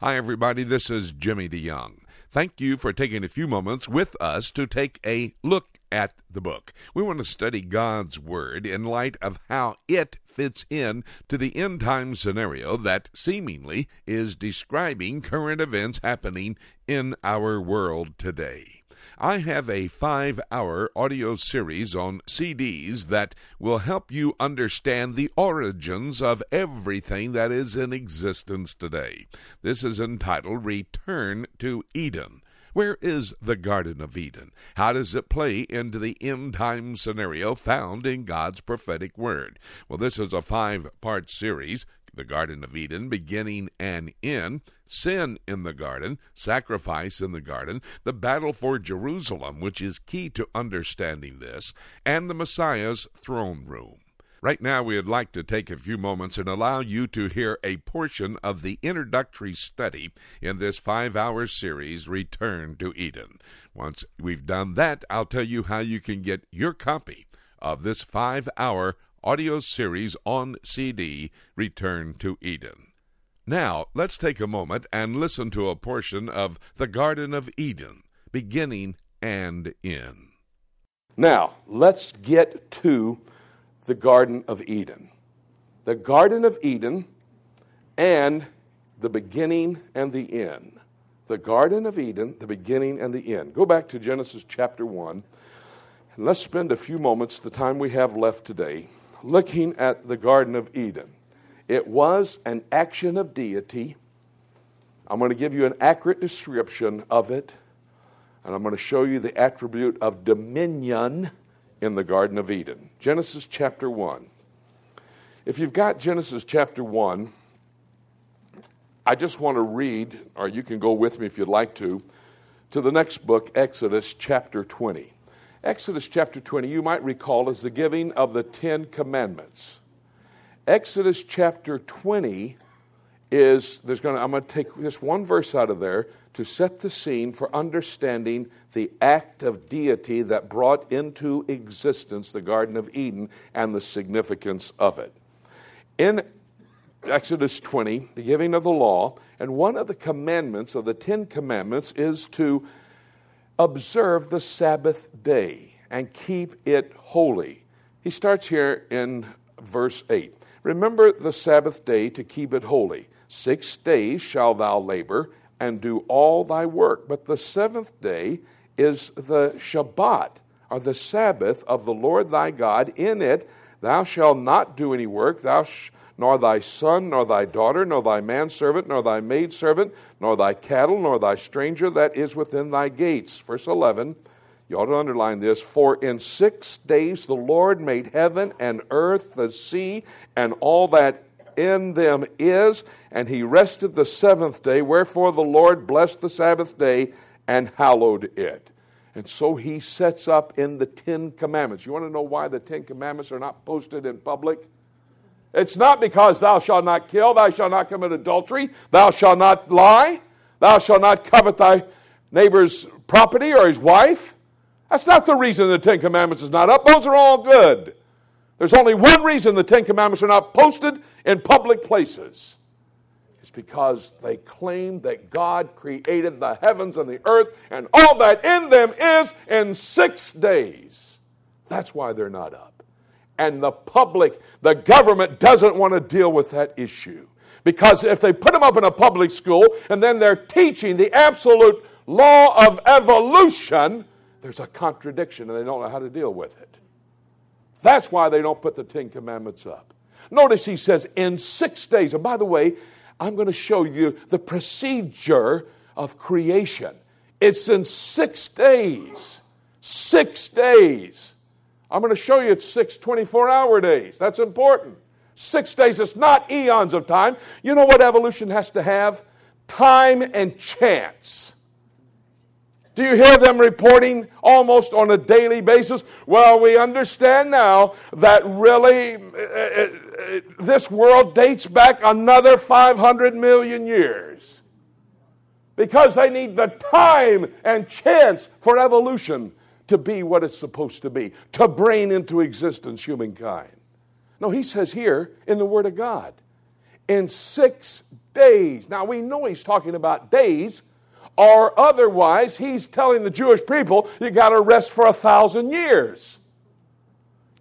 Hi, everybody. This is Jimmy DeYoung. Thank you for taking a few moments with us to take a look at the book. We want to study God's Word in light of how it fits in to the end time scenario that seemingly is describing current events happening in our world today. I have a five hour audio series on CDs that will help you understand the origins of everything that is in existence today. This is entitled Return to Eden. Where is the Garden of Eden? How does it play into the end time scenario found in God's prophetic word? Well, this is a five part series the Garden of Eden, beginning and end, sin in the garden, sacrifice in the garden, the battle for Jerusalem, which is key to understanding this, and the Messiah's throne room. Right now, we would like to take a few moments and allow you to hear a portion of the introductory study in this five hour series, Return to Eden. Once we've done that, I'll tell you how you can get your copy of this five hour audio series on CD, Return to Eden. Now, let's take a moment and listen to a portion of The Garden of Eden, beginning and end. Now, let's get to the Garden of Eden. The Garden of Eden and the beginning and the end. The Garden of Eden, the beginning and the end. Go back to Genesis chapter 1, and let's spend a few moments, the time we have left today, looking at the Garden of Eden. It was an action of deity. I'm going to give you an accurate description of it, and I'm going to show you the attribute of dominion in the Garden of Eden. Genesis chapter 1. If you've got Genesis chapter 1, I just want to read, or you can go with me if you'd like to, to the next book, Exodus chapter 20. Exodus chapter 20, you might recall, is the giving of the Ten Commandments. Exodus chapter 20 is, there's going to, I'm going to take this one verse out of there to set the scene for understanding the act of deity that brought into existence the Garden of Eden and the significance of it. In Exodus 20, the giving of the law, and one of the commandments of the Ten Commandments is to observe the Sabbath day and keep it holy. He starts here in verse 8. Remember the Sabbath day to keep it holy. Six days shall thou labor and do all thy work, but the seventh day is the Shabbat, or the Sabbath of the Lord thy God. In it thou shalt not do any work, thou sh- nor thy son, nor thy daughter, nor thy manservant, nor thy maidservant, nor thy cattle, nor thy stranger that is within thy gates. Verse 11, you ought to underline this. For in six days the Lord made heaven and earth, the sea, and all that in them is, and he rested the seventh day. Wherefore the Lord blessed the Sabbath day and hallowed it. And so he sets up in the Ten Commandments. You want to know why the Ten Commandments are not posted in public? It's not because thou shalt not kill, thou shalt not commit adultery, thou shalt not lie, thou shalt not covet thy neighbor's property or his wife. That's not the reason the Ten Commandments is not up. Those are all good. There's only one reason the Ten Commandments are not posted in public places. It's because they claim that God created the heavens and the earth and all that in them is in six days. That's why they're not up and the public, the government doesn't want to deal with that issue. Because if they put them up in a public school and then they're teaching the absolute law of evolution, there's a contradiction and they don't know how to deal with it. That's why they don't put the Ten Commandments up. Notice he says, in six days. And by the way, I'm going to show you the procedure of creation. It's in six days. Six days. I'm going to show you it's six 24 hour days. That's important. Six days, it's not eons of time. You know what evolution has to have? Time and chance. Do you hear them reporting almost on a daily basis? Well, we understand now that really uh, uh, uh this world dates back another 500 million years. Because they need the time and chance for evolution to be what it's supposed to be, to bring into existence humankind. No, he says here in the Word of God, in six days. Now we know he's talking about days, or otherwise he's telling the Jewish people you got to rest for a thousand years.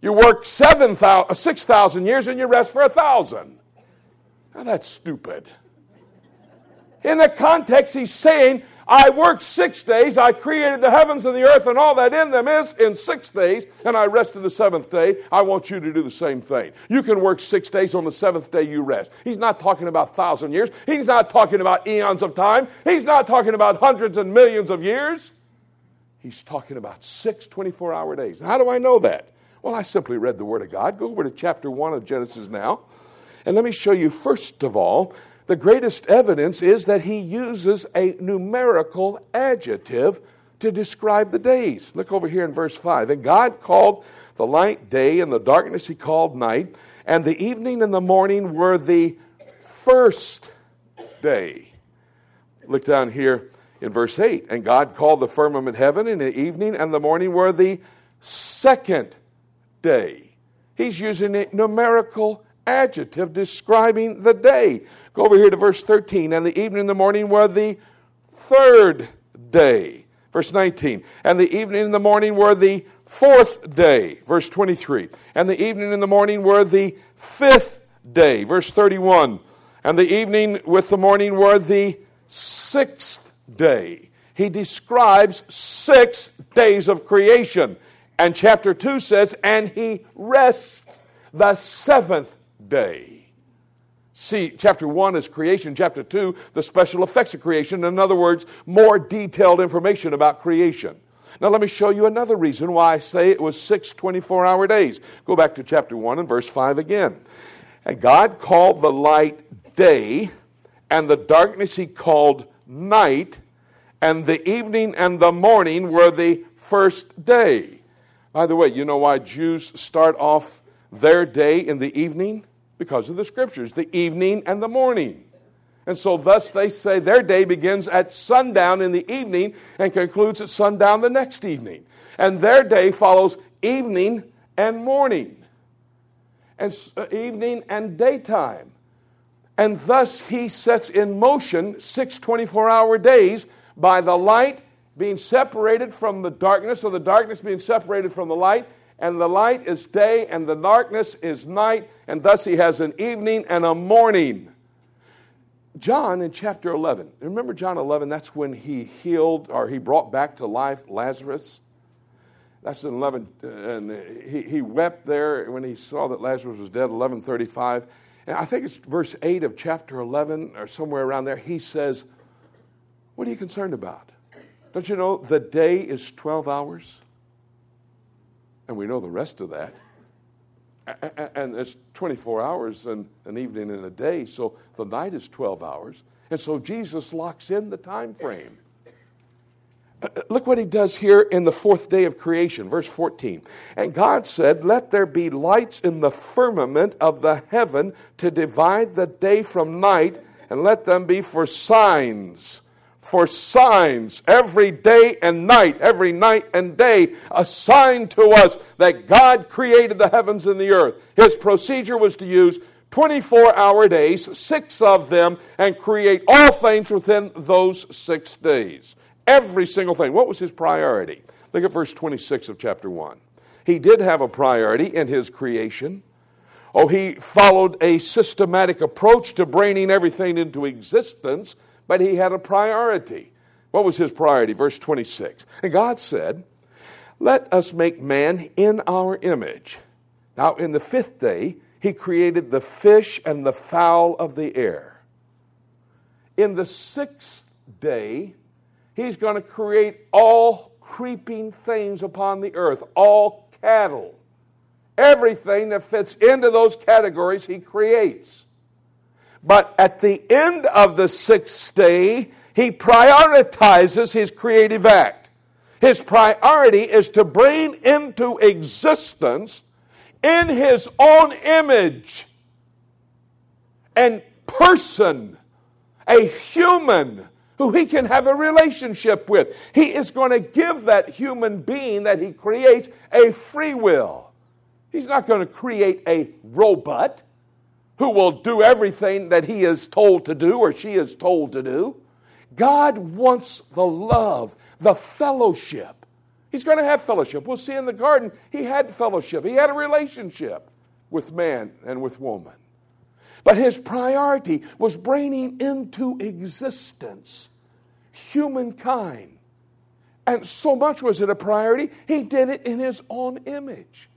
You work 7, 6,000 years and you rest for a thousand. Now that's stupid. In the context, he's saying I worked six days. I created the heavens and the earth and all that in them is in six days, and I rested the seventh day. I want you to do the same thing. You can work six days. On the seventh day, you rest. He's not talking about thousand years. He's not talking about eons of time. He's not talking about hundreds and millions of years. He's talking about six 24 hour days. How do I know that? Well, I simply read the Word of God. Go over to chapter 1 of Genesis now. And let me show you, first of all, the greatest evidence is that he uses a numerical adjective to describe the days. Look over here in verse 5. And God called the light day, and the darkness he called night, and the evening and the morning were the first day. Look down here in verse 8. And God called the firmament heaven, and the evening and the morning were the second day. He's using a numerical adjective describing the day. Go over here to verse 13. And the evening and the morning were the third day. Verse 19. And the evening and the morning were the fourth day. Verse 23. And the evening and the morning were the fifth day. Verse 31. And the evening with the morning were the sixth day. He describes six days of creation. And chapter 2 says, And he rests the seventh day. See, chapter 1 is creation, chapter 2, the special effects of creation. In other words, more detailed information about creation. Now, let me show you another reason why I say it was six 24 hour days. Go back to chapter 1 and verse 5 again. And God called the light day, and the darkness he called night, and the evening and the morning were the first day. By the way, you know why Jews start off their day in the evening? Because of the scriptures, the evening and the morning. And so, thus, they say their day begins at sundown in the evening and concludes at sundown the next evening. And their day follows evening and morning, and uh, evening and daytime. And thus, he sets in motion six 24 hour days by the light being separated from the darkness, or the darkness being separated from the light, and the light is day, and the darkness is night, and thus he has an evening and a morning. John in chapter 11, remember John 11, that's when he healed or he brought back to life Lazarus. That's in 11, uh, and he, he wept there when he saw that Lazarus was dead, 1135. And I think it's verse 8 of chapter 11 or somewhere around there. He says, What are you concerned about? Don't you know the day is 12 hours? And we know the rest of that. And it's 24 hours and an evening and a day, so the night is 12 hours. And so Jesus locks in the time frame. Uh, uh, look what he does here in the fourth day of creation, verse 14. And God said, Let there be lights in the firmament of the heaven to divide the day from night, and let them be for signs for signs every day and night, every night and day, a sign to us that God created the heavens and the earth. His procedure was to use 24 hour days, six of them, and create all things within those six days. Every single thing. What was his priority? Look at verse 26 of chapter 1. He did have a priority in his creation. Oh, he followed a systematic approach to bringing everything into existence but he had a priority. What was his priority? Verse 26. And God said, Let us make man in our image. Now, in the fifth day, he created the fish and the fowl of the air. In the sixth day, he's going to create all creeping things upon the earth, all cattle. Everything that fits into those categories, he creates. But at the end of the sixth day, he prioritizes his creative act. His priority is to bring into existence in his own image and person a human who he can have a relationship with. He is going to give that human being that he creates a free will. He's not going to create a robot who will do everything that he is told to do or she is told to do. God wants the love, the fellowship. He's going to have fellowship. We'll see in the garden, he had fellowship, he had a relationship with man and with woman. But his priority was bringing into existence humankind. And so much was it a priority, he did it in his own image.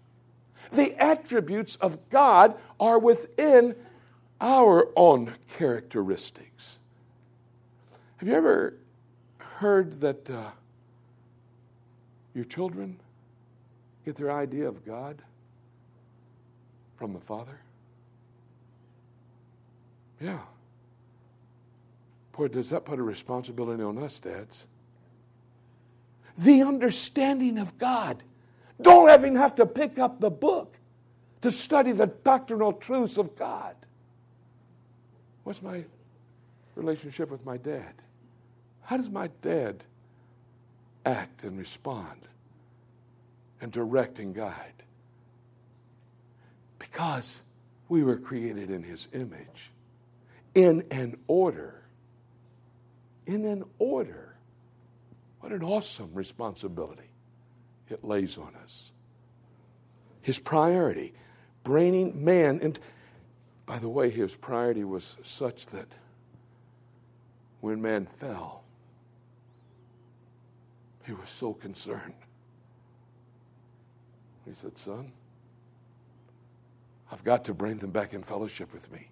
The attributes of God are within our own characteristics. Have you ever heard that uh, your children get their idea of God from the Father? Yeah. Boy, does that put a responsibility on us, dads? The understanding of God don't even have to pick up the book to study the doctrinal truths of God. What's my relationship with my dad? How does my dad act and respond and direct and guide? Because we were created in his image, in an order. In an order. What an awesome responsibility it lays on us. His priority, bringing man into. By the way, his priority was such that when man fell, he was so concerned. He said, Son, I've got to bring them back in fellowship with me.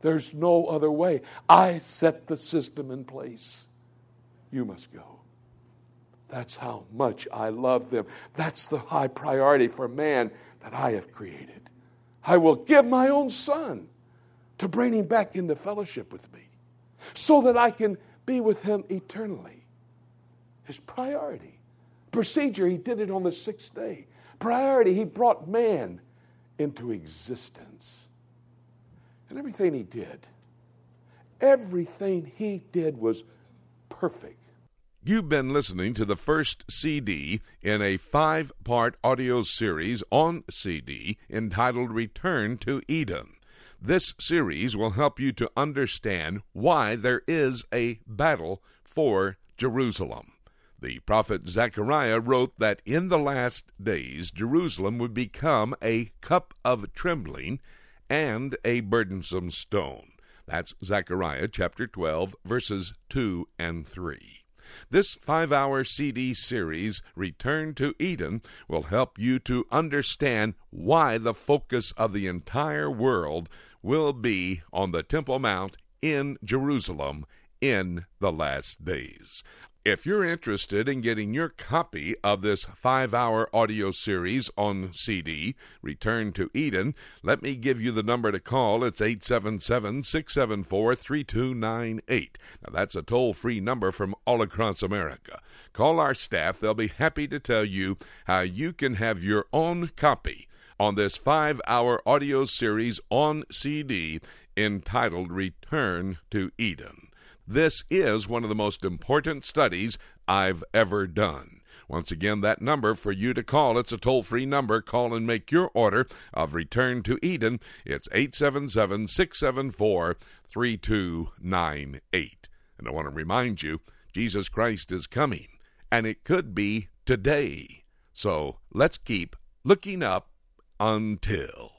There's no other way. I set the system in place. You must go. That's how much I love them. That's the high priority for man that I have created. I will give my own son to bring him back into fellowship with me so that I can be with him eternally. His priority. Procedure, he did it on the sixth day. Priority, he brought man into existence. And everything he did, everything he did was perfect. You've been listening to the first CD in a five part audio series on CD entitled Return to Eden. This series will help you to understand why there is a battle for Jerusalem. The prophet Zechariah wrote that in the last days Jerusalem would become a cup of trembling and a burdensome stone. That's Zechariah chapter 12, verses 2 and 3. This five hour CD series, Return to Eden, will help you to understand why the focus of the entire world will be on the Temple Mount in Jerusalem in the last days. If you're interested in getting your copy of this five hour audio series on CD, Return to Eden, let me give you the number to call. It's 877 674 3298. Now, that's a toll free number from all across America. Call our staff, they'll be happy to tell you how you can have your own copy on this five hour audio series on CD entitled Return to Eden. This is one of the most important studies I've ever done. Once again, that number for you to call, it's a toll free number. Call and make your order of Return to Eden. It's 877 674 3298. And I want to remind you, Jesus Christ is coming, and it could be today. So let's keep looking up until.